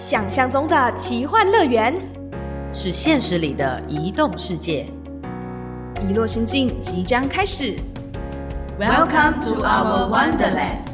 想象中的奇幻乐园，是现实里的移动世界。遗落心境即将开始。Welcome to our Wonderland。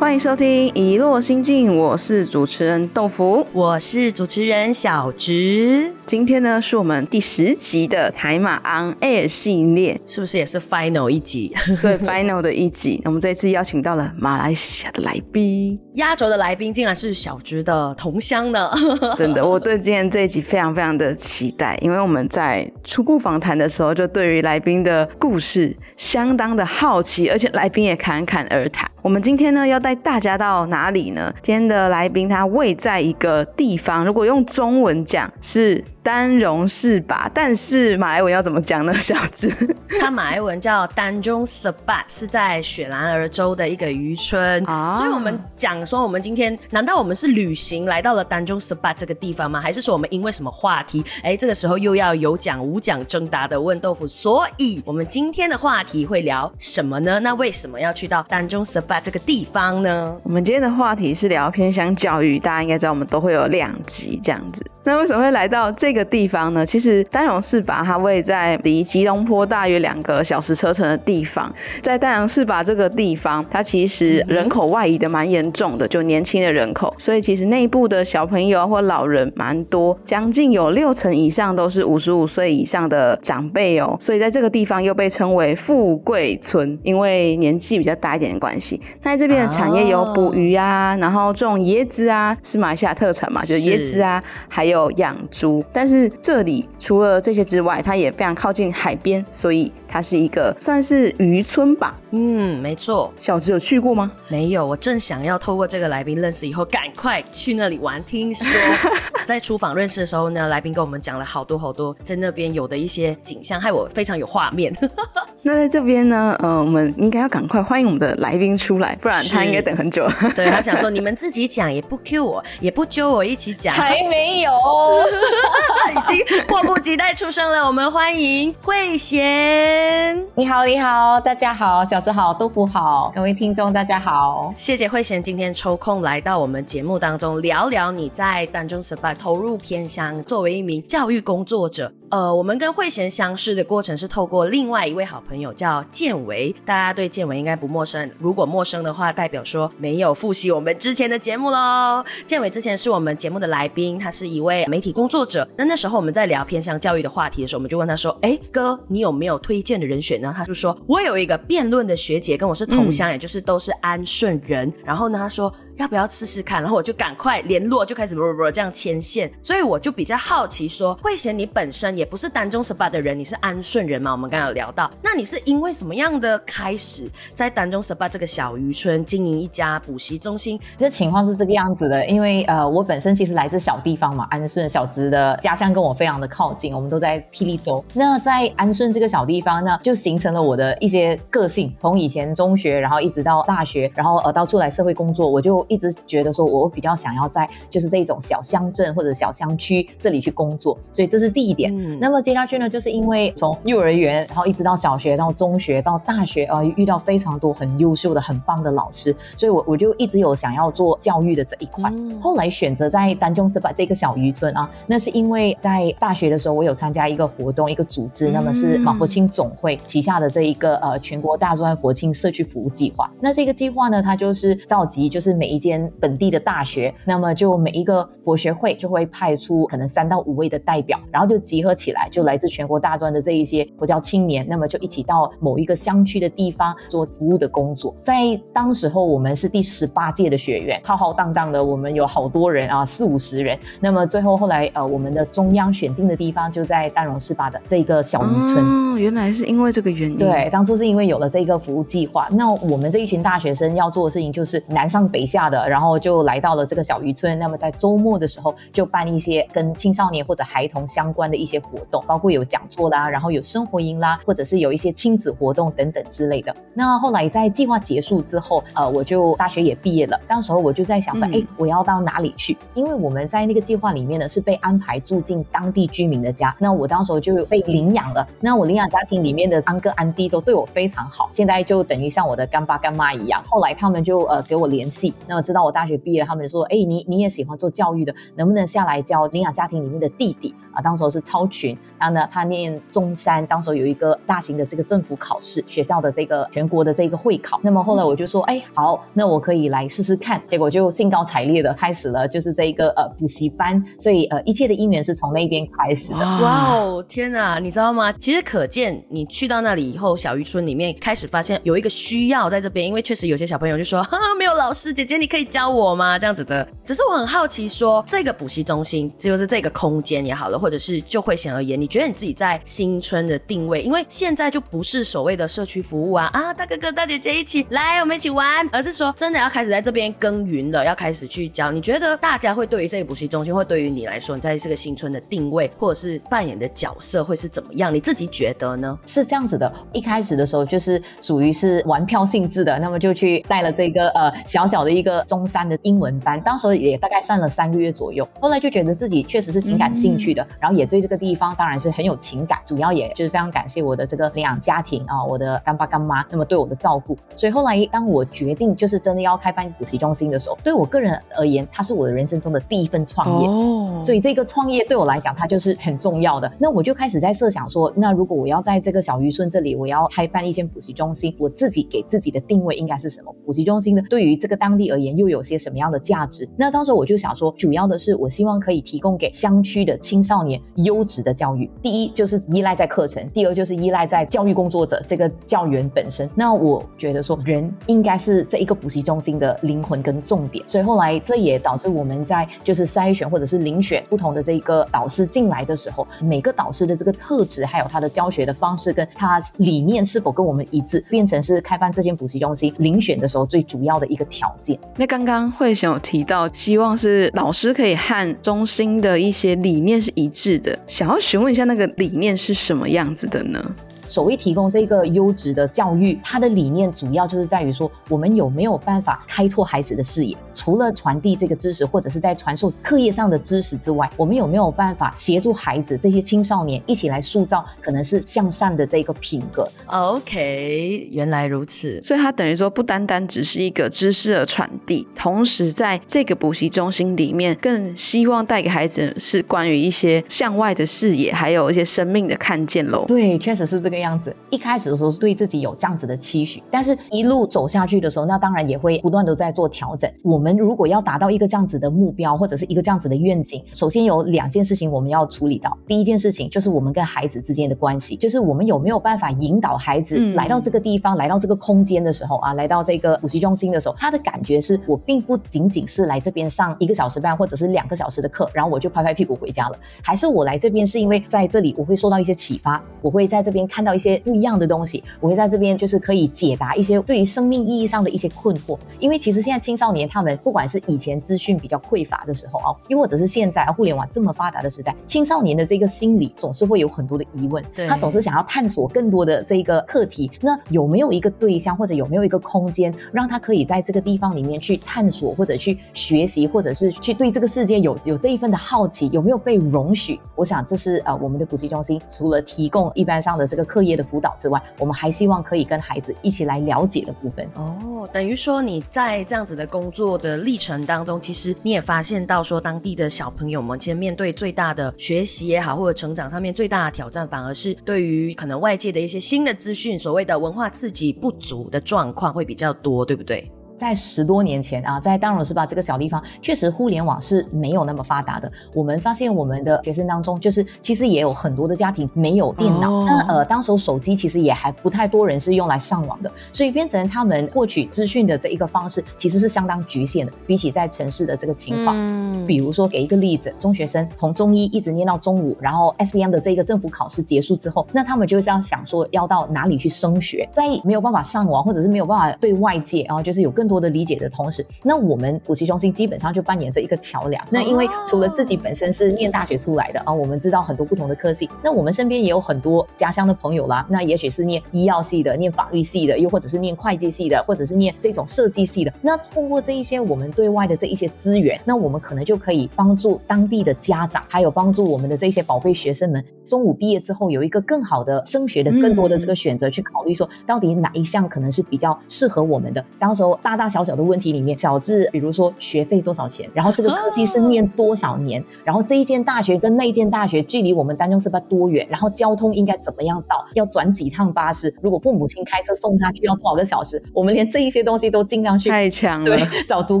欢迎收听《遗落心境》，我是主持人豆腐。我是主持人小植，今天呢，是我们第十集的台马 On Air 系列，是不是也是 final 一集？对 Final 的一集。我们这一次邀请到了马来西亚的来宾，压轴的来宾竟然是小植的同乡呢！真的，我对今天这一集非常非常的期待，因为我们在初步访谈的时候，就对于来宾的故事相当的好奇，而且来宾也侃侃而谈。我们今天呢，要带大家到哪里呢？今天的来宾他位在一个地方，如果用中文讲是丹绒是吧，但是马来文要怎么讲呢？小智，它马来文叫丹中 Sebat，是在雪兰莪州的一个渔村。啊所以我们讲说，我们今天难道我们是旅行来到了丹中 Sebat 这个地方吗？还是说我们因为什么话题？哎，这个时候又要有奖无奖征答的问豆腐。所以我们今天的话题会聊什么呢？那为什么要去到丹中 Sebat 这个地方呢？我们今天的话题是聊偏向教育，大家应该知道我们都会有两集这样子。那为什么会来到这个地方呢？其实丹阳市把它位在离吉隆坡大约两个小时车程的地方，在丹阳市把这个地方，它其实人口外移的蛮严重的，就年轻的人口，所以其实内部的小朋友或老人蛮多，将近有六成以上都是五十五岁以上的长辈哦，所以在这个地方又被称为富贵村，因为年纪比较大一点的关系。那在这边的产业有捕鱼啊，然后种椰子啊，是马来西亚特产嘛，就是。椰子啊，还有养猪。但是这里除了这些之外，它也非常靠近海边，所以它是一个算是渔村吧。嗯，没错，小智有去过吗？没有，我正想要透过这个来宾认识以后，赶快去那里玩。听说 在出访认识的时候呢，来宾跟我们讲了好多好多在那边有的一些景象，害我非常有画面。那在这边呢，呃，我们应该要赶快欢迎我们的来宾出来，不然他应该等很久。对他想说，你们自己讲也不 Q 我，也不揪我一起讲，还没有，已经迫不及待出生了。我们欢迎慧贤。你好，你好，大家好，小智好，杜甫好，各位听众大家好。谢谢慧贤今天抽空来到我们节目当中，聊聊你在丹中失败投入偏乡，作为一名教育工作者。呃，我们跟慧贤相识的过程是透过另外一位好朋友叫建维，大家对建维应该不陌生。如果陌生的话，代表说没有复习我们之前的节目喽。建伟之前是我们节目的来宾，他是一位媒体工作者。那那时候我们在聊偏向教育的话题的时候，我们就问他说：“哎，哥，你有没有推荐的人选呢？”他就说：“我有一个辩论的学姐跟我是同乡，也就是都是安顺人。然后呢，他说。”要不要试试看？然后我就赶快联络，就开始不不不这样牵线。所以我就比较好奇说，慧贤你本身也不是丹中十八的人，你是安顺人嘛？我们刚刚有聊到，那你是因为什么样的开始在丹中十八这个小渔村经营一家补习中心？这情况是这个样子的，因为呃，我本身其实来自小地方嘛，安顺小直的家乡跟我非常的靠近，我们都在霹雳州。那在安顺这个小地方呢，就形成了我的一些个性，从以前中学，然后一直到大学，然后呃到出来社会工作，我就一直觉得说，我比较想要在就是这种小乡镇或者小乡区这里去工作，所以这是第一点。嗯那么接下去呢，就是因为从幼儿园，然后一直到小学，到中学，到大学，呃，遇到非常多很优秀的、很棒的老师，所以我我就一直有想要做教育的这一块。嗯后来选择在丹中斯巴这个小渔村啊，那是因为在大学的时候，我有参加一个活动，一个组织，那么是马国清总会旗下的这一个呃全国大专国庆社区服务计划。那这个计划呢，它就是召集就是每一间本地的大学，那么就每一个佛学会就会派出可能三到五位的代表，然后就集合起来，就来自全国大专的这一些佛教青年，那么就一起到某一个乡区的地方做服务的工作。在当时候，我们是第十八届的学员，浩浩荡荡的，我们有好多人啊，四五十人。那么最后后来呃，我们的中央选定的地方就在丹戎市巴的这个小渔村。哦，原来是因为这个原因。对，当初是因为有了这个服务计划，那我们这一群大学生要做的事情就是南上北下的，然后就来到了这个小渔村。那么在周末的时候，就办一些跟青少年或者孩童相关的一些活动，包括有讲座啦，然后有生活营啦，或者是有一些亲子活动等等之类的。那后来在计划结束之后，呃，我就大学也毕业了。当时候我就在想说，哎，我要到哪里去？因为我们在那个计划里面呢，是被安排住进当地居民的家。那我当时候就被领养了。那我领养家庭里面的安哥安弟都对我非常好，现在就等于像我的干爸干妈一样。后来他们就呃给我联系，那么知道我大学毕业了，他们就说，哎，你你也喜欢做教育的，能不能下来教领养家庭里面的弟弟啊？当时候是超群，然后呢，他念中山，当时候有一个大型的这个政府考试，学校的这个全国的这个会考。那么后来我就说，哎，好，那我可以来试试看。结果就兴高采烈的开始了，就是这一个呃补习班。所以呃，一切的因缘是从那边开始的。哇哦，天哪，你知道吗？其实可见你去到那里以后，小渔村里面开始发现有一个需要在这边，因为确实有些小朋友就说，哈，没有老师，姐姐你可以教我吗？这样子的。只是我很好奇，说这个补习中心，就是这个空间也好了，或者是就会显而言，你觉得你自己在新村的定位？因为现在就不是所谓的社区服务啊啊，大哥哥大姐姐一起来，我们一起玩，而是说真的要开始在这边耕耘了，要开始去教。你觉得大家会对于这个补习中心，或对于你来说，你在这个新村的定位，或者是扮演的角色会是怎么样？你自己觉得呢？是这样子的，一开始的时候就是属于是玩票性质的，那么就去带了这个呃小小的一个中山的英文班，当时也大概上了三个月左右，后来就觉得自己确实是挺感兴趣的，然后也对这个地方当然是很有情感，主要也就是非常感谢我的这个领养家庭啊，我的干爸干妈那么对我的照顾，所以后来当我决定就是真的要开办补习中心的时候，对我个人而言，它是我的人生中的第一份创业，哦，所以这个创业对我来讲，它就是很重要的。那我就开始在设想说，那如果我要在这个小渔村这里，我要开办一间补习中心，我自己给自己的定位应该是什么？补习中心呢，对于这个当地而而言又有些什么样的价值？那当时我就想说，主要的是我希望可以提供给乡区的青少年优质的教育。第一就是依赖在课程，第二就是依赖在教育工作者这个教员本身。那我觉得说，人应该是这一个补习中心的灵魂跟重点。所以后来这也导致我们在就是筛选或者是遴选不同的这个导师进来的时候，每个导师的这个特质，还有他的教学的方式，跟他理念是否跟我们一致，变成是开办这间补习中心遴选的时候最主要的一个条件。那刚刚慧贤有提到，希望是老师可以和中心的一些理念是一致的，想要询问一下那个理念是什么样子的呢？所谓提供这个优质的教育，它的理念主要就是在于说，我们有没有办法开拓孩子的视野？除了传递这个知识，或者是在传授课业上的知识之外，我们有没有办法协助孩子这些青少年一起来塑造可能是向善的这个品格？OK，原来如此。所以它等于说，不单单只是一个知识的传递，同时在这个补习中心里面，更希望带给孩子是关于一些向外的视野，还有一些生命的看见喽。对，确实是这个。样子一开始的时候是对自己有这样子的期许，但是一路走下去的时候，那当然也会不断的在做调整。我们如果要达到一个这样子的目标，或者是一个这样子的愿景，首先有两件事情我们要处理到。第一件事情就是我们跟孩子之间的关系，就是我们有没有办法引导孩子来到这个地方，来到这个空间的时候啊，来到这个补习中心的时候，他的感觉是我并不仅仅是来这边上一个小时半或者是两个小时的课，然后我就拍拍屁股回家了，还是我来这边是因为在这里我会受到一些启发，我会在这边看到。一些不一样的东西，我会在这边就是可以解答一些对于生命意义上的一些困惑。因为其实现在青少年他们不管是以前资讯比较匮乏的时候啊，又或者是现在互联网这么发达的时代，青少年的这个心理总是会有很多的疑问，他总是想要探索更多的这个课题。那有没有一个对象或者有没有一个空间，让他可以在这个地方里面去探索或者去学习，或者是去对这个世界有有这一份的好奇，有没有被容许？我想这是呃我们的补习中心除了提供一般上的这个课。业的辅导之外，我们还希望可以跟孩子一起来了解的部分哦。等于说你在这样子的工作的历程当中，其实你也发现到说，当地的小朋友们其实面对最大的学习也好，或者成长上面最大的挑战，反而是对于可能外界的一些新的资讯，所谓的文化刺激不足的状况会比较多，对不对？在十多年前啊，在当荣是吧这个小地方，确实互联网是没有那么发达的。我们发现我们的学生当中，就是其实也有很多的家庭没有电脑，那呃，当时手机其实也还不太多人是用来上网的，所以变成他们获取资讯的这一个方式，其实是相当局限的。比起在城市的这个情况，嗯，比如说给一个例子，中学生从中一一直念到中午，然后 S B M 的这个政府考试结束之后，那他们就是要想说要到哪里去升学，在没有办法上网或者是没有办法对外界，然后就是有更更多的理解的同时，那我们补习中心基本上就扮演着一个桥梁。那因为除了自己本身是念大学出来的啊，我们知道很多不同的科系，那我们身边也有很多家乡的朋友啦。那也许是念医药系的，念法律系的，又或者是念会计系的，或者是念这种设计系的。那通过这一些我们对外的这一些资源，那我们可能就可以帮助当地的家长，还有帮助我们的这些宝贝学生们。中午毕业之后有一个更好的升学的更多的这个选择，去考虑说到底哪一项可能是比较适合我们的。当时候大大小小的问题里面，小至比如说学费多少钱，然后这个科技是念多少年，然后这一间大学跟那间大学距离我们丹中是不多远，然后交通应该怎么样到，要转几趟巴士，如果父母亲开车送他去要多少个小时，我们连这一些东西都尽量去太强了，对，找足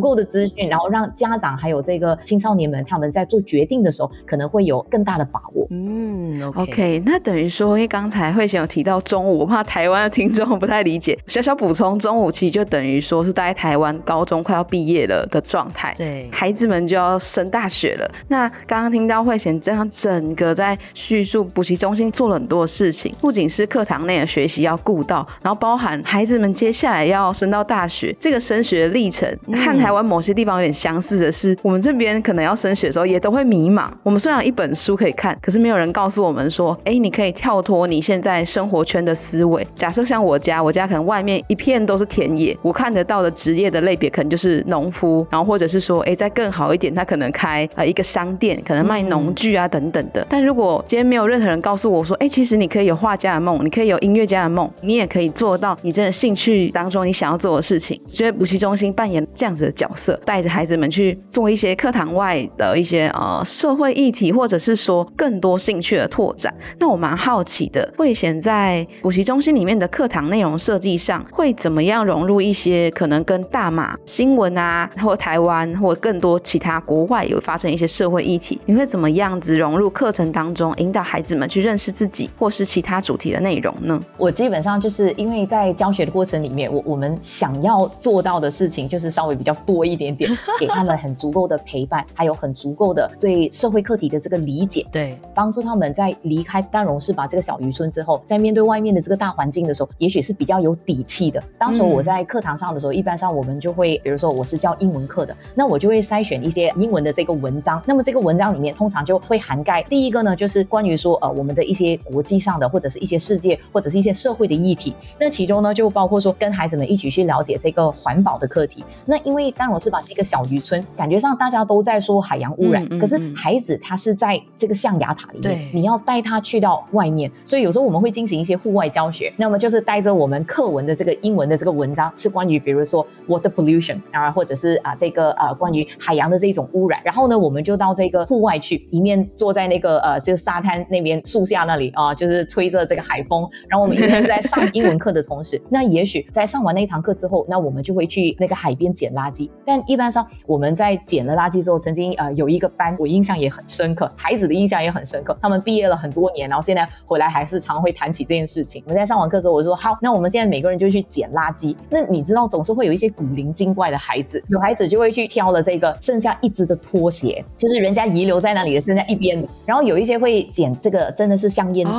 够的资讯，然后让家长还有这个青少年们他们在做决定的时候可能会有更大的把握。嗯，OK，那。等于说，因为刚才慧贤有提到中午，我怕台湾的听众不太理解。小小补充，中午其实就等于说是在台湾高中快要毕业了的状态，对，孩子们就要升大学了。那刚刚听到慧贤这样整个在叙述补习中心做了很多事情，不仅是课堂内的学习要顾到，然后包含孩子们接下来要升到大学这个升学历程，和台湾某些地方有点相似的是，我们这边可能要升学的时候也都会迷茫。我们虽然有一本书可以看，可是没有人告诉我们说，哎，你。可以跳脱你现在生活圈的思维。假设像我家，我家可能外面一片都是田野，我看得到的职业的类别可能就是农夫，然后或者是说，哎，再更好一点，他可能开呃一个商店，可能卖农具啊等等的。但如果今天没有任何人告诉我说，哎，其实你可以有画家的梦，你可以有音乐家的梦，你也可以做到你真的兴趣当中你想要做的事情。觉得补习中心扮演这样子的角色，带着孩子们去做一些课堂外的一些呃社会议题，或者是说更多兴趣的拓展。那我。蛮好奇的，慧贤在补习中心里面的课堂内容设计上，会怎么样融入一些可能跟大马新闻啊，或台湾或更多其他国外有发生一些社会议题？你会怎么样子融入课程当中，引导孩子们去认识自己，或是其他主题的内容呢？我基本上就是因为在教学的过程里面，我我们想要做到的事情就是稍微比较多一点点，给他们很足够的陪伴，还有很足够的对社会课题的这个理解，对，帮助他们在离开丹荣。是把这个小渔村之后，在面对外面的这个大环境的时候，也许是比较有底气的。当时我在课堂上的时候，一般上我们就会，比如说我是教英文课的，那我就会筛选一些英文的这个文章。那么这个文章里面通常就会涵盖第一个呢，就是关于说呃我们的一些国际上的或者是一些世界或者是一些社会的议题。那其中呢就包括说跟孩子们一起去了解这个环保的课题。那因为丹罗翅膀是一个小渔村，感觉上大家都在说海洋污染，可是孩子他是在这个象牙塔里面，你要带他去到。外面，所以有时候我们会进行一些户外教学，那么就是带着我们课文的这个英文的这个文章，是关于比如说 water pollution 啊，或者是啊这个呃关于海洋的这种污染。然后呢，我们就到这个户外去，一面坐在那个呃就是沙滩那边树下那里啊，就是吹着这个海风。然后我们一边在上英文课的同时，那也许在上完那一堂课之后，那我们就会去那个海边捡垃圾。但一般上我们在捡了垃圾之后，曾经呃有一个班，我印象也很深刻，孩子的印象也很深刻。他们毕业了很多年，然后现在。回来还是常会谈起这件事情。我们在上完课之后，我说好，那我们现在每个人就去捡垃圾。那你知道，总是会有一些古灵精怪的孩子，有孩子就会去挑了这个剩下一只的拖鞋，就是人家遗留在那里的剩下一边的。然后有一些会捡这个，真的是香烟蒂。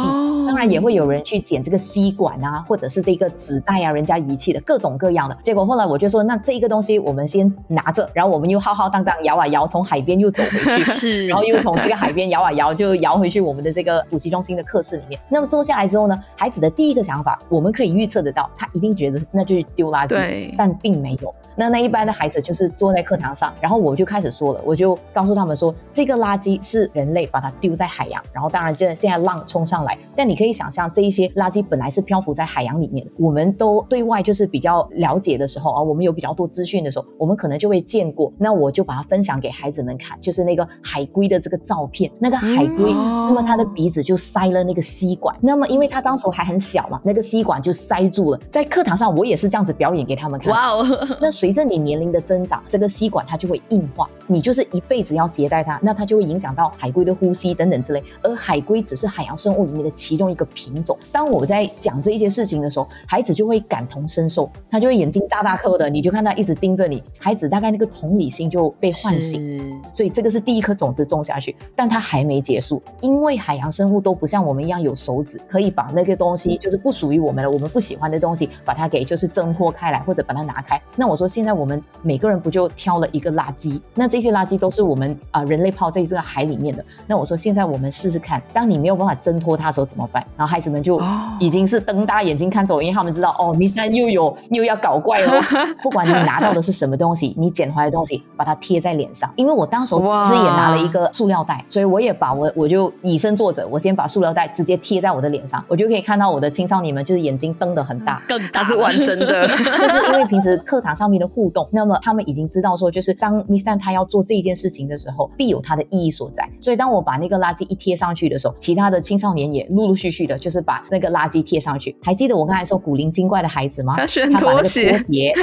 当然也会有人去捡这个吸管啊，或者是这个纸袋啊，人家遗弃的各种各样的。结果后来我就说，那这个东西我们先拿着，然后我们又浩浩荡荡摇啊摇，从海边又走回去，是，然后又从这个海边摇啊摇，就摇回去我们的这个补习中心的课。室里面，那么坐下来之后呢，孩子的第一个想法，我们可以预测得到，他一定觉得那就是丢垃圾，但并没有。那那一般的孩子就是坐在课堂上，然后我就开始说了，我就告诉他们说，这个垃圾是人类把它丢在海洋，然后当然这现在浪冲上来，但你可以想象这一些垃圾本来是漂浮在海洋里面，我们都对外就是比较了解的时候啊，我们有比较多资讯的时候，我们可能就会见过，那我就把它分享给孩子们看，就是那个海龟的这个照片，那个海龟，那么它的鼻子就塞了那个吸管，那么因为它当时还很小嘛，那个吸管就塞住了，在课堂上我也是这样子表演给他们看，哇哦，那随着你年龄的增长，这个吸管它就会硬化，你就是一辈子要携带它，那它就会影响到海龟的呼吸等等之类。而海龟只是海洋生物里面的其中一个品种。当我在讲这一些事情的时候，孩子就会感同身受，他就会眼睛大大颗的，你就看他一直盯着你，孩子大概那个同理心就被唤醒。所以这个是第一颗种子种下去，但它还没结束，因为海洋生物都不像我们一样有手指，可以把那个东西就是不属于我们的、我们不喜欢的东西，把它给就是挣脱开来，或者把它拿拿开。那我说现在我们每个人不就挑了一个垃圾？那这些垃圾都是我们啊、人类泡在这个海里面的。那我说现在我们试试看，当你没有办法挣脱它的时候怎么办？然后孩子们就哦已经是瞪大眼睛看着我，因为他们知道哦，Miss Tan 又有又要搞怪哦。不管你拿到的是什么东西，你捡回来的东西，把它贴在脸上。因为我当时哇是也拿了一个塑料袋，所以我也把我我就以身作则，我先把塑料袋直接贴在我的脸上，我就可以看到我的青少年们就是眼睛瞪得很大。更大它是完整的，就是因为平时课堂上面的互动，那么他们已经知道说，就是当 Miss Tan 他要做这一件事情的时候，必有它的意义所在。所以当我把那个垃圾一贴上去的时候，其他的青少年也陆陆续续的，就是把那个垃圾贴上去。还记得我刚才说古灵精怪的孩子吗？他把那个拖鞋拖鞋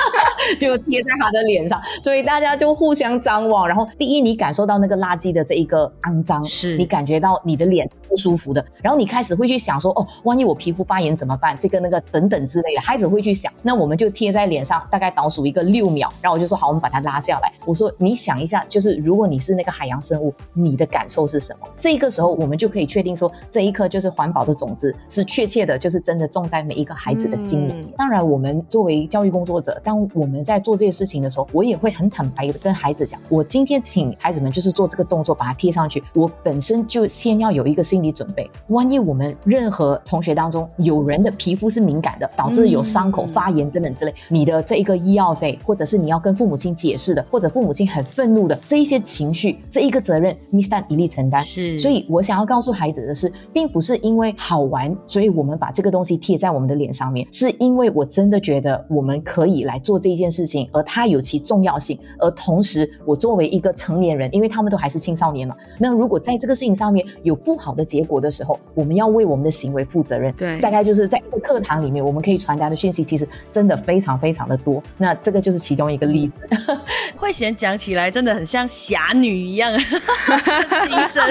就贴在他的脸上，所以大家就互相张望。然后第一，你感受到那个垃圾的这一个肮脏，是你感觉到你的脸不舒服的，然后你开始会去想说，哦，万一我皮肤发炎怎么办？这个那个等等之类的，孩子会去想。那我们就贴在脸上，大概倒数一个六秒，然后我就说好，我们把它拉下来。我说你想一下，就是如果你是那个海洋生物，你的感受是什么？这个时候我们就可以确定说，这一颗就是环保的种子，是确切的，就是真的种在每一个孩子的心里。嗯当然，我们作为教育工作者，当我们在做这些事情的时候，我也会很坦白的跟孩子讲，我今天请孩子们就是做这个动作，把它贴上去，我本身就先要有一个心理准备，万一我们任何同学当中有人的皮肤是敏感的，导致有伤口、嗯发炎等等之类，你的这一个医药费，或者是你要跟父母亲解释的，或者父母亲很愤怒的这一些情绪，这一个责任，Miss Tan 一力承担。是，所以我想要告诉孩子的是，并不是因为好玩，所以我们把这个东西贴在我们的脸上面，是因为我真的觉得我们可以来做这一件事情，而它有其重要性。而同时，我作为一个成年人，因为他们都还是青少年嘛，那如果在这个事情上面有不好的结果的时候，我们要为我们的行为负责任。对大概就是在一个课堂里面，我们可以传达的讯息其实真的非常非常的多。那这个就是其中一个例子。慧贤讲起来真的很像侠女一样，精神。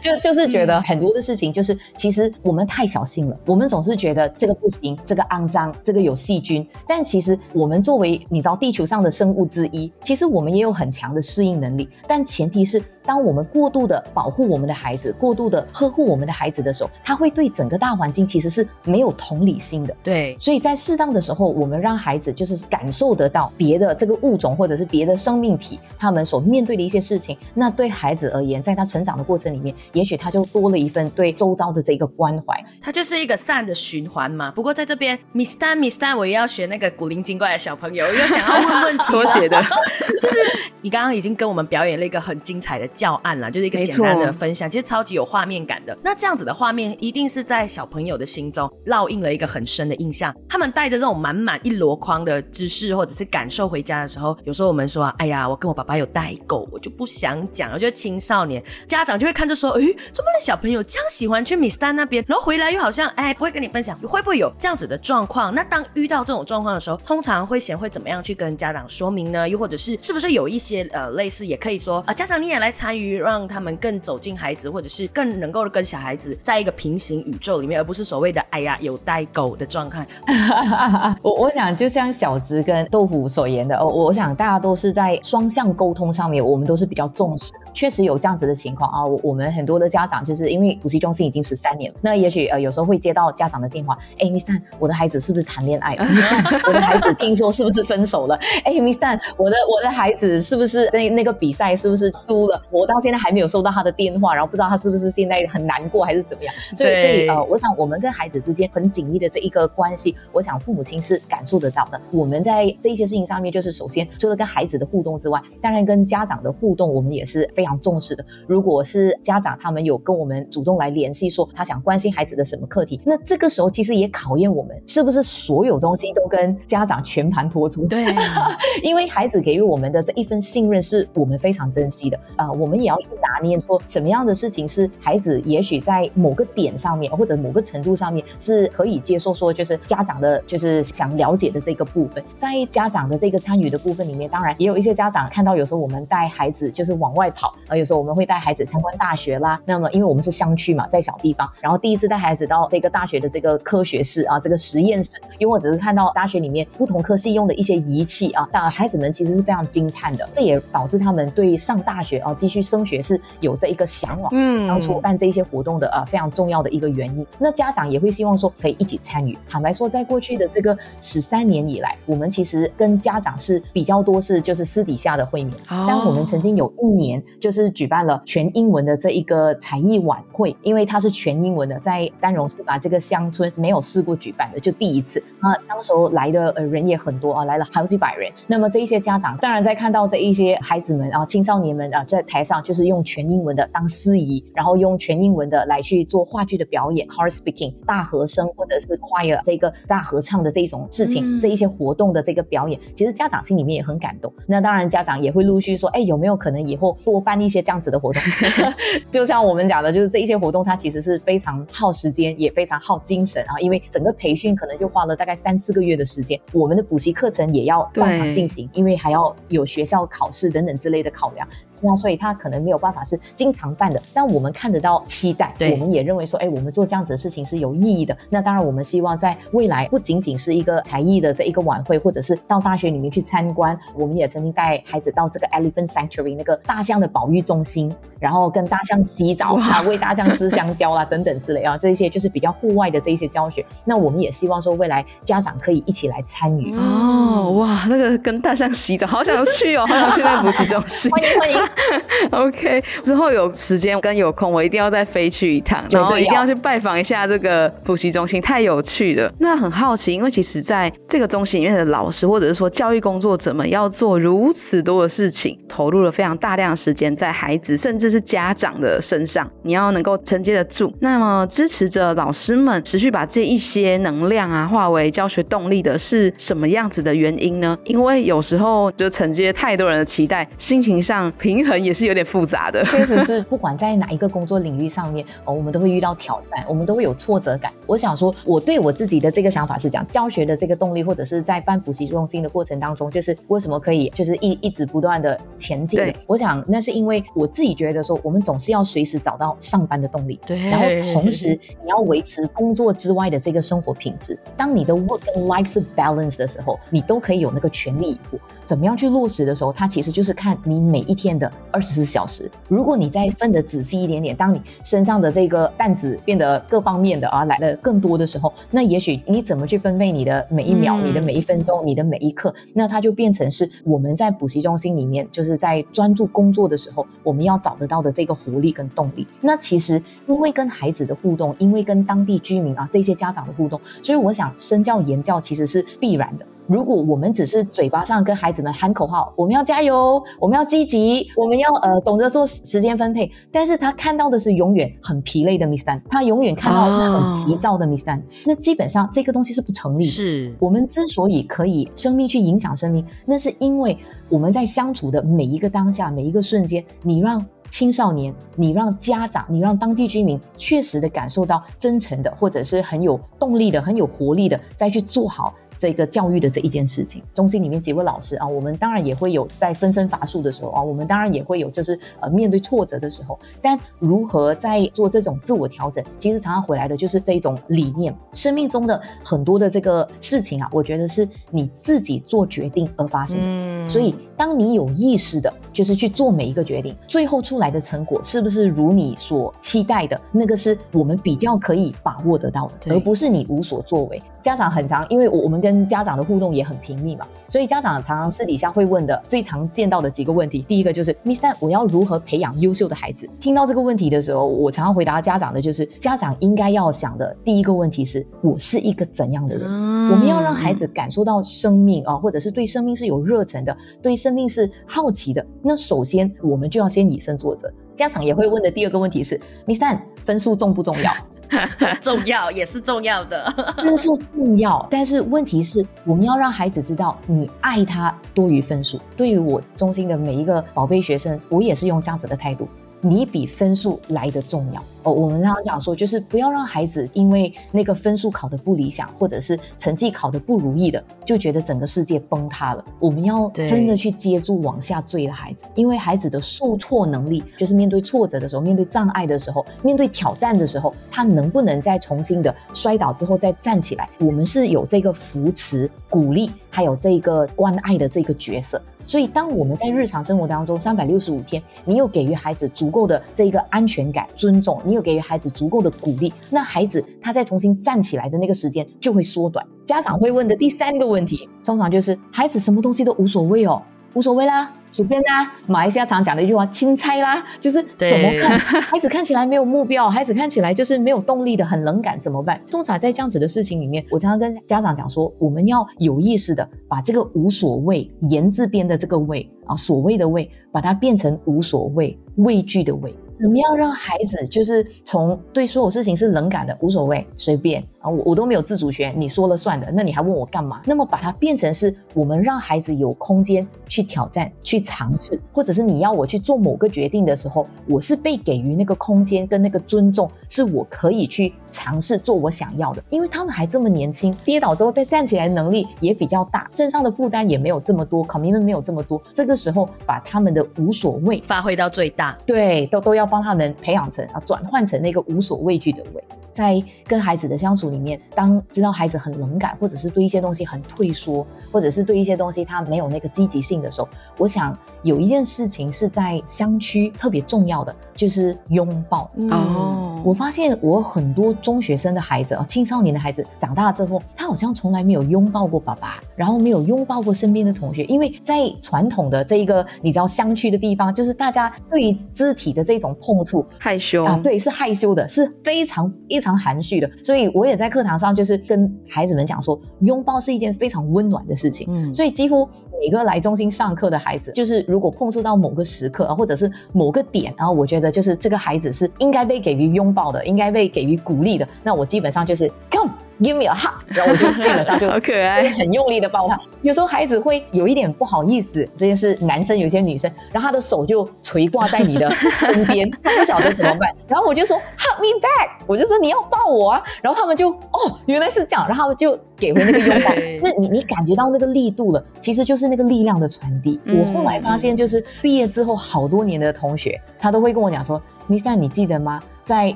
就就是觉得很多的事情，就是其实我们太小心了，我们总是觉得这个不行，这个肮脏，这个有细菌。但其实我们作为你知道地球上的生物之一，其实我们也有很强的适应能力。但前提是，当我们过度的保护我们的孩子，过度的呵护我们的孩子的时候，他会对整个大环境其实是没有同理心的。对，所以在适当的时候，我们让孩子就是感受得到别的这个物种或者是别的生命体他们所面对的一些事情。那对孩子而言，在他成长的过程里面，也许他就多了一份对周遭的这个关怀。它就是一个善的循环嘛。不过在这边，Miss Miss Tan，我也要学那个古灵精怪的小朋友，我又想要问问题 拖鞋的，就是你刚刚已经跟我们表演了一个很精彩的教案啦，就是一个简单的分享，其实超级有画面感的。那这样子的画面，一定是在小朋友的心中烙印了一个很深的印象。他们带着这种满满一箩筐的知识或者是感受回家的时候，有时候我们说，哎呀，我跟我爸爸有代沟，我就不想讲。我觉得青少年家长就会看着说，诶，怎么的小朋友这样喜欢去 Miss Tan 那边，然后回来又好像哎不会跟你分享，会不会有这样子的状况？那当遇到这种状况的时候，通常会贤会怎么样去跟家长说明呢？又或者是是不是有一些呃类似也可以说啊、呃家长你也来参与，让他们更走进孩子，或者是更能够跟小孩子在一个平行宇宙里面，而不是所谓的哎呀有代沟的状态。我我想就像小植跟豆腐所言的，我我想大家都是在双向沟通上面，我们都是比较重视。确实有这样子的情况啊，我我们很多的家长就是因为补习中心已经十三年了，那也许呃有时候会接到家长的电话，哎，Miss Tan，我的孩子是不是谈恋爱了？Miss Tan，我的孩子听说是不是分手了？哎，Miss Tan，我的我的孩子是不是那那个比赛是不是输了？我到现在还没有收到他的电话，然后不知道他是不是现在很难过还是怎么样？所以所以呃，我想我们跟孩子之间很紧密的这一个关系，我想父母亲是感受得到的。我们在这一些事情上面，就是首先除了跟孩子的互动之外，当然跟家长的互动，我们也是非常重视的。如果是家长他们有跟我们主动来联系，说他想关心孩子的什么课题，那这个时候其实也考验我们是不是所有东西都跟家长全盘托出。对，因为孩子给予我们的这一份信任是我们非常珍惜的啊、我们也要去拿捏说什么样的事情是孩子也许在某个点上面或者某个程度上面是可以接受，说就是家长的就是想了解的这个部分，在家长的这个参与的部分里面，当然也有一些家长看到有时候我们带孩子就是往外跑呃，有时候我们会带孩子参观大学啦。那么因为我们是乡区嘛，在小地方，然后第一次带孩子到这个大学的这个科学室啊，这个实验室，因为我只是看到大学里面不同科系用的一些仪器啊，那孩子们其实是非常惊叹的。这也导致他们对上大学啊，继续升学是有这一个向往。嗯，当初办这一些活动的啊非常重要的一个原因。那家长也会希望说可以一起参与。坦白说，在过去的这个十三年以来，我们其实跟家长是比较多是就是私底下的会面。但我们曾经有一年就是举办了全英文的这一个才艺晚会，因为它是全英文的，在丹荣是把这个乡村没有试过举办的，就第一次。那当时候来的呃人也很多啊，来了好几百人。那么这一些家长当然在看到这一些孩子们啊、青少年们啊在台上就是用全英文的当司仪，然后用全英文的来去做话剧的表演，car speaking 大和声或者是 choir 这个大合唱的这一种事情，这一些活动的这个表演，其实家长心里面也很感动。那当然家长也会陆续说，哎，有没有可能以后多办办一些这样子的活动？就像我们讲的，就是这一些活动它其实是非常耗时间，也非常耗精神啊，因为整个培训可能就花了大概三四个月的时间，我们的补习课程也要照常进行，因为还要有学校考试等等之类的考量。那所以他可能没有办法是经常办的，但我们看得到期待，我们也认为说，哎，我们做这样子的事情是有意义的。那当然，我们希望在未来不仅仅是一个才艺的这一个晚会，或者是到大学里面去参观。我们也曾经带孩子到这个 Elephant Sanctuary 那个大象的保育中心，然后跟大象洗澡啊，喂大象吃香蕉啦等等之类啊，这一些就是比较户外的这一些教学。那我们也希望说，未来家长可以一起来参与。哦，哇，那个跟大象洗澡，好想去哦，好想去那补习中心。欢迎欢迎。OK，之后有时间跟有空，我一定要再飞去一趟，然后一定要去拜访一下这个补习中心，太有趣了。那很好奇，因为其实在这个中心里面的老师或者是说教育工作者们要做如此多的事情，投入了非常大量的时间在孩子甚至是家长的身上，你要能够承接得住。那么支持着老师们持续把这一些能量啊化为教学动力的是什么样子的原因呢？因为有时候就承接太多人的期待，心情上。平衡也是有点复杂的，确实是，不管在哪一个工作领域上面，哦，我们都会遇到挑战，我们都会有挫折感。我想说，我对我自己的这个想法是讲，教学的这个动力，或者是在办补习中心的过程当中，就是为什么可以，就是一一直不断的前进。对，我想那是因为我自己觉得说，我们总是要随时找到上班的动力，对，然后同时你要维持工作之外的这个生活品质。当你的 work 跟 life 是 balance 的时候，你都可以有那个全力以赴。怎么样去落实的时候，它其实就是看你每一天的二十四小时。如果你再分得仔细一点点，当你身上的这个担子变得各方面的啊来的更多的时候，那也许你怎么去分配你的每一秒、你的每一分钟、你的每一刻，那它就变成是我们在补习中心里面，就是在专注工作的时候，我们要找得到的这个活力跟动力。那其实因为跟孩子的互动，因为跟当地居民啊这些家长的互动，所以我想身教言教其实是必然的。如果我们只是嘴巴上跟孩子们喊口号，我们要加油，我们要积极，我们要呃懂得做时间分配，但是他看到的是永远很疲累的 Miss Dan，他永远看到的是很急躁的 Miss Dan，那基本上这个东西是不成立。是我们之所以可以生命去影响生命，那是因为我们在相处的每一个当下，每一个瞬间，你让青少年，你让家长，你让当地居民确实的感受到真诚的，或者是很有动力的、很有活力的，再去做好。这个教育的这一件事情，中心里面几位老师啊，我们当然也会有在分身乏术的时候啊，我们当然也会有就是呃面对挫折的时候，但如何在做这种自我调整，其实常常回来的就是这一种理念。生命中的很多的这个事情啊，我觉得是你自己做决定而发生的。所以，当你有意识的，就是去做每一个决定，最后出来的成果是不是如你所期待的？那个是我们比较可以把握得到的，而不是你无所作为。家长很常，因为我我们跟家长的互动也很频密嘛，所以家长常常私底下会问的最常见到的几个问题，第一个就是 Miss Dan，我要如何培养优秀的孩子？听到这个问题的时候，我常常回答家长的就是，家长应该要想的第一个问题是，我是一个怎样的人？我们要让孩子感受到生命啊，或者是对生命是有热忱的，对生命是好奇的。那首先我们就要先以身作则。家长也会问的第二个问题是，Miss Dan，分数重不重要？重要也是重要的，分数重要，但是问题是，我们要让孩子知道，你爱他多于分数。对于我中心的每一个宝贝学生，我也是用这样子的态度。你比分数来的重要哦。我们常常讲说，就是不要让孩子因为那个分数考得不理想，或者是成绩考得不如意的，就觉得整个世界崩塌了。我们要真的去接住往下坠的孩子，因为孩子的受挫能力，就是面对挫折的时候，面对障碍的时候，面对挑战的时候，他能不能再重新的摔倒之后再站起来？我们是有这个扶持、鼓励，还有这个关爱的这个角色。所以，当我们在日常生活当中三百六十五天，你有给予孩子足够的这一个安全感、尊重，你有给予孩子足够的鼓励，那孩子他再重新站起来的那个时间就会缩短。家长会问的第三个问题，通常就是孩子什么东西都无所谓哦，无所谓啦。随便啦，马来西亚常讲的一句话“钦差啦”，就是怎么看孩子看起来没有目标，孩子看起来就是没有动力的，很冷感，怎么办？通常在这样子的事情里面，我常常跟家长讲说，我们要有意识的把这个无所谓言字边的这个畏啊，所谓的畏，把它变成无所谓畏惧的畏。怎么样让孩子就是从对所有事情是冷感的，无所谓，随便啊，我我都没有自主权，你说了算的，那你还问我干嘛？那么把它变成是我们让孩子有空间去挑战、去尝试，或者是你要我去做某个决定的时候，我是被给予那个空间跟那个尊重，是我可以去尝试做我想要的。因为他们还这么年轻，跌倒之后再站起来能力也比较大，身上的负担也没有这么多，commitment 没有这么多。这个时候把他们的无所谓发挥到最大，对，都都要。帮他们培养成啊，转换成那个无所畏惧的畏。在跟孩子的相处里面，当知道孩子很冷感，或者是对一些东西很退缩，或者是对一些东西他没有那个积极性的时候，我想有一件事情是在乡区特别重要的，就是拥抱。哦，我发现我很多中学生的孩子啊，青少年的孩子长大之后，他好像从来没有拥抱过爸爸，然后没有拥抱过身边的同学，因为在传统的这一个你知道乡区的地方，就是大家对于肢体的这种。碰触害羞啊，对，是害羞的，是非常非常含蓄的。所以我也在课堂上就是跟孩子们讲说，拥抱是一件非常温暖的事情。嗯，所以几乎每个来中心上课的孩子，就是如果碰触到某个时刻啊，或者是某个点，然后我觉得就是这个孩子是应该被给予拥抱的，应该被给予鼓励的，那我基本上就是 come。Give me a hug，然后我就基本上就 好可爱，很用力的抱他。有时候孩子会有一点不好意思，这件事男生，有些女生，然后他的手就垂挂在你的身边，他不晓得怎么办。然后我就说 Hug me back，我就说你要抱我啊。然后他们就哦，原来是这样，然后就给回那个拥抱。那你你感觉到那个力度了，其实就是那个力量的传递。我后来发现，就是毕业之后好多年的同学，他都会跟我讲说，Miss，你记得吗？在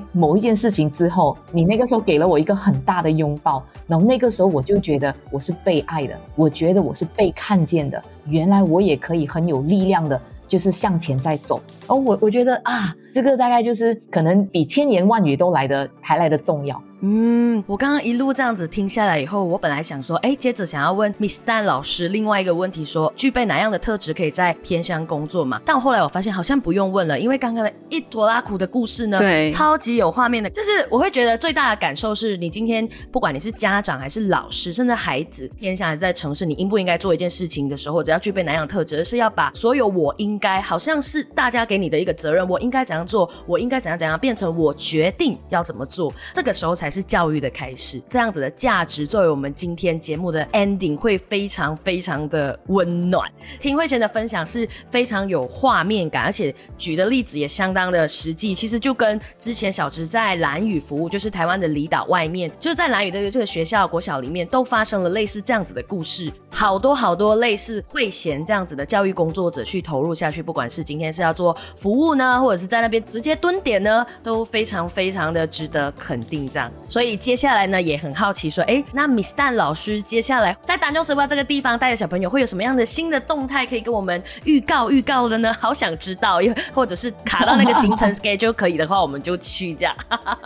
某一件事情之后，你那个时候给了我一个很大的拥抱，然后那个时候我就觉得我是被爱的，我觉得我是被看见的，原来我也可以很有力量的，就是向前在走。哦，我我觉得啊，这个大概就是可能比千言万语都来的还来的重要。嗯，我刚刚一路这样子听下来以后，我本来想说，哎，接着想要问 Miss Dan 老师另外一个问题，说具备哪样的特质可以在偏乡工作嘛？但我后来我发现好像不用问了，因为刚刚的一坨拉苦的故事呢，对，超级有画面的。就是我会觉得最大的感受是你今天不管你是家长还是老师，甚至孩子偏向还是在城市，你应不应该做一件事情的时候，只要具备哪样特质，而是要把所有我应该好像是大家给你的一个责任，我应该怎样做，我应该怎样怎样，变成我决定要怎么做，这个时候才才是教育的开。始这样子的价值作为我们今天节目的 ending 会非常非常的温暖。听慧贤的分享是非常有画面感，而且举的例子也相当的实际。其实就跟之前小植在蓝屿服务，就是台湾的离岛外面，就是在蓝屿的这个学校国小里面，都发生了类似这样子的故事。好多好多类似慧贤这样子的教育工作者去投入下去，不管是今天是要做服务呢，或者是在那边直接蹲点呢，都非常非常的值得肯定。这样，所以接下来。呢也很好奇，说哎，那 Miss 蛋老师接下来在丹中十八这个地方带着小朋友会有什么样的新的动态可以跟我们预告预告的呢？好想知道，又或者是卡到那个行程 schedule 可以的话，我们就去这样。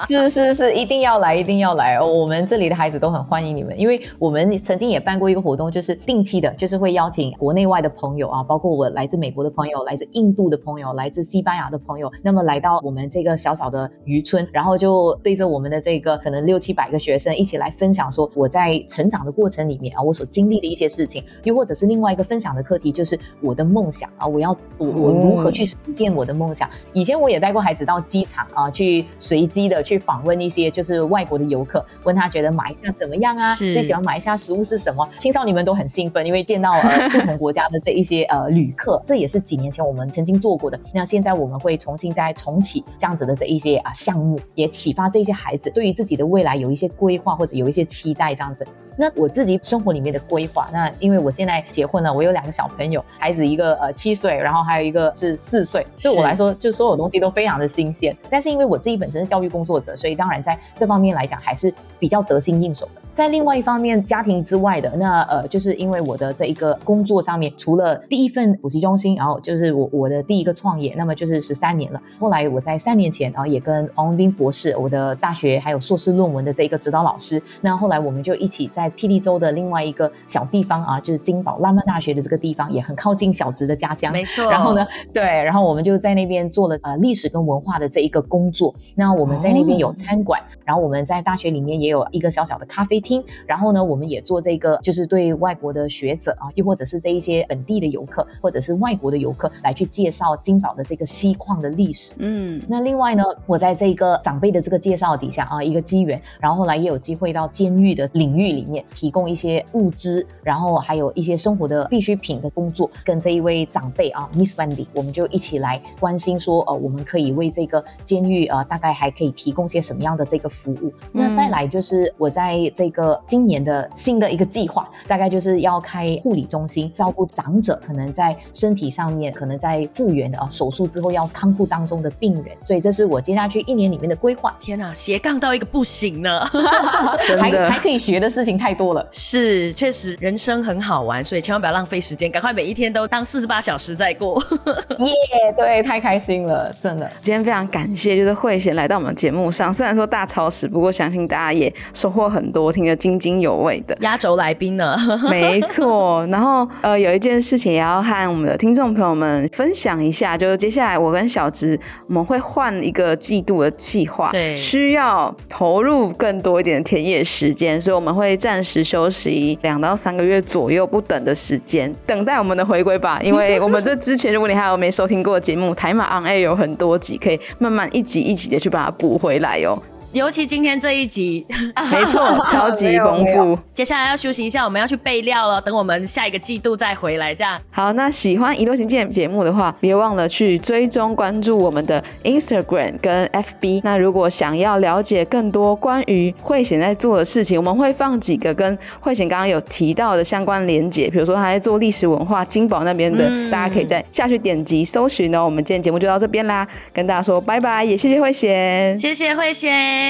是是是，一定要来，一定要来哦！我们这里的孩子都很欢迎你们，因为我们曾经也办过一个活动，就是定期的，就是会邀请国内外的朋友啊，包括我来自美国的朋友、来自印度的朋友、来自西班牙的朋友，那么来到我们这个小小的渔村，然后就对着我们的这个可能。六七百个学生一起来分享，说我在成长的过程里面啊，我所经历的一些事情，又或者是另外一个分享的课题，就是我的梦想啊，我要我我如何去实践我的梦想。以前我也带过孩子到机场啊，去随机的去访问一些就是外国的游客，问他觉得马来西亚怎么样啊？最喜欢马来西亚食物是什么？青少年们都很兴奋，因为见到呃不同国家的这一些呃旅客，这也是几年前我们曾经做过的。那现在我们会重新再重启这样子的这一些啊项目，也启发这些孩子对于自己你的未来有一些规划或者有一些期待这样子。那我自己生活里面的规划，那因为我现在结婚了，我有两个小朋友，孩子一个呃七岁，然后还有一个是四岁，对我来说就所有东西都非常的新鲜。但是因为我自己本身是教育工作者，所以当然在这方面来讲还是比较得心应手的。在另外一方面，家庭之外的那呃，就是因为我的这一个工作上面，除了第一份补习中心，然后就是我我的第一个创业，那么就是十三年了。后来我在三年前，然后也跟黄文斌博士，我的大学还有硕士论文的这一个指导老师，那后来我们就一起在霹雳州的另外一个小地方啊，就是金宝浪漫大学的这个地方，也很靠近小植的家乡，没错。然后呢，对，然后我们就在那边做了呃历史跟文化的这一个工作。那我们在那边有餐馆，然后我们在大学里面也有一个小小的咖啡厅。然后呢，我们也做这个，就是对外国的学者啊，又或者是这一些本地的游客，或者是外国的游客来去介绍金宝的这个锡矿的历史。嗯，那另外呢，我在这个长辈的这个介绍底下啊，一个机缘，然后后来也有机会到监狱的领域里面提供一些物资，然后还有一些生活的必需品的工作，跟这一位长辈啊，Miss Wendy，我们就一起来关心说，呃，我们可以为这个监狱呃，大概还可以提供些什么样的这个服务。那再来就是我在这个。今年的新的一个计划，大概就是要开护理中心，照顾长者，可能在身体上面，可能在复原的啊手术之后要康复当中的病人，所以这是我接下去一年里面的规划。天哪，斜杠到一个不行呢，还还可以学的事情太多了。是，确实人生很好玩，所以千万不要浪费时间，赶快每一天都当四十八小时在过。耶，对，太开心了，真的。今天非常感谢，就是慧贤来到我们节目上，虽然说大超时，不过相信大家也收获很多，听得津津有味的压轴来宾呢，没错。然后呃，有一件事情也要和我们的听众朋友们分享一下，就是接下来我跟小植我们会换一个季度的计划，对，需要投入更多一点的田野时间，所以我们会暂时休息两到三个月左右不等的时间，等待我们的回归吧。因为我们这之前，如果你还有没收听过节目，台马 on A 有很多集，可以慢慢一集一集的去把它补回来哦。尤其今天这一集，没错，超级丰富。接下来要休息一下，我们要去备料了。等我们下一个季度再回来，这样。好，那喜欢一路行健节目的话，别忘了去追踪关注我们的 Instagram 跟 FB。那如果想要了解更多关于慧贤在做的事情，我们会放几个跟慧贤刚刚有提到的相关连结，比如说他在做历史文化金宝那边的，大家可以再下去点击搜寻哦。我们今天节目就到这边啦，跟大家说拜拜，也谢谢慧贤，谢谢慧贤。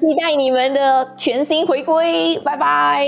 期待你们的全新回归，拜拜。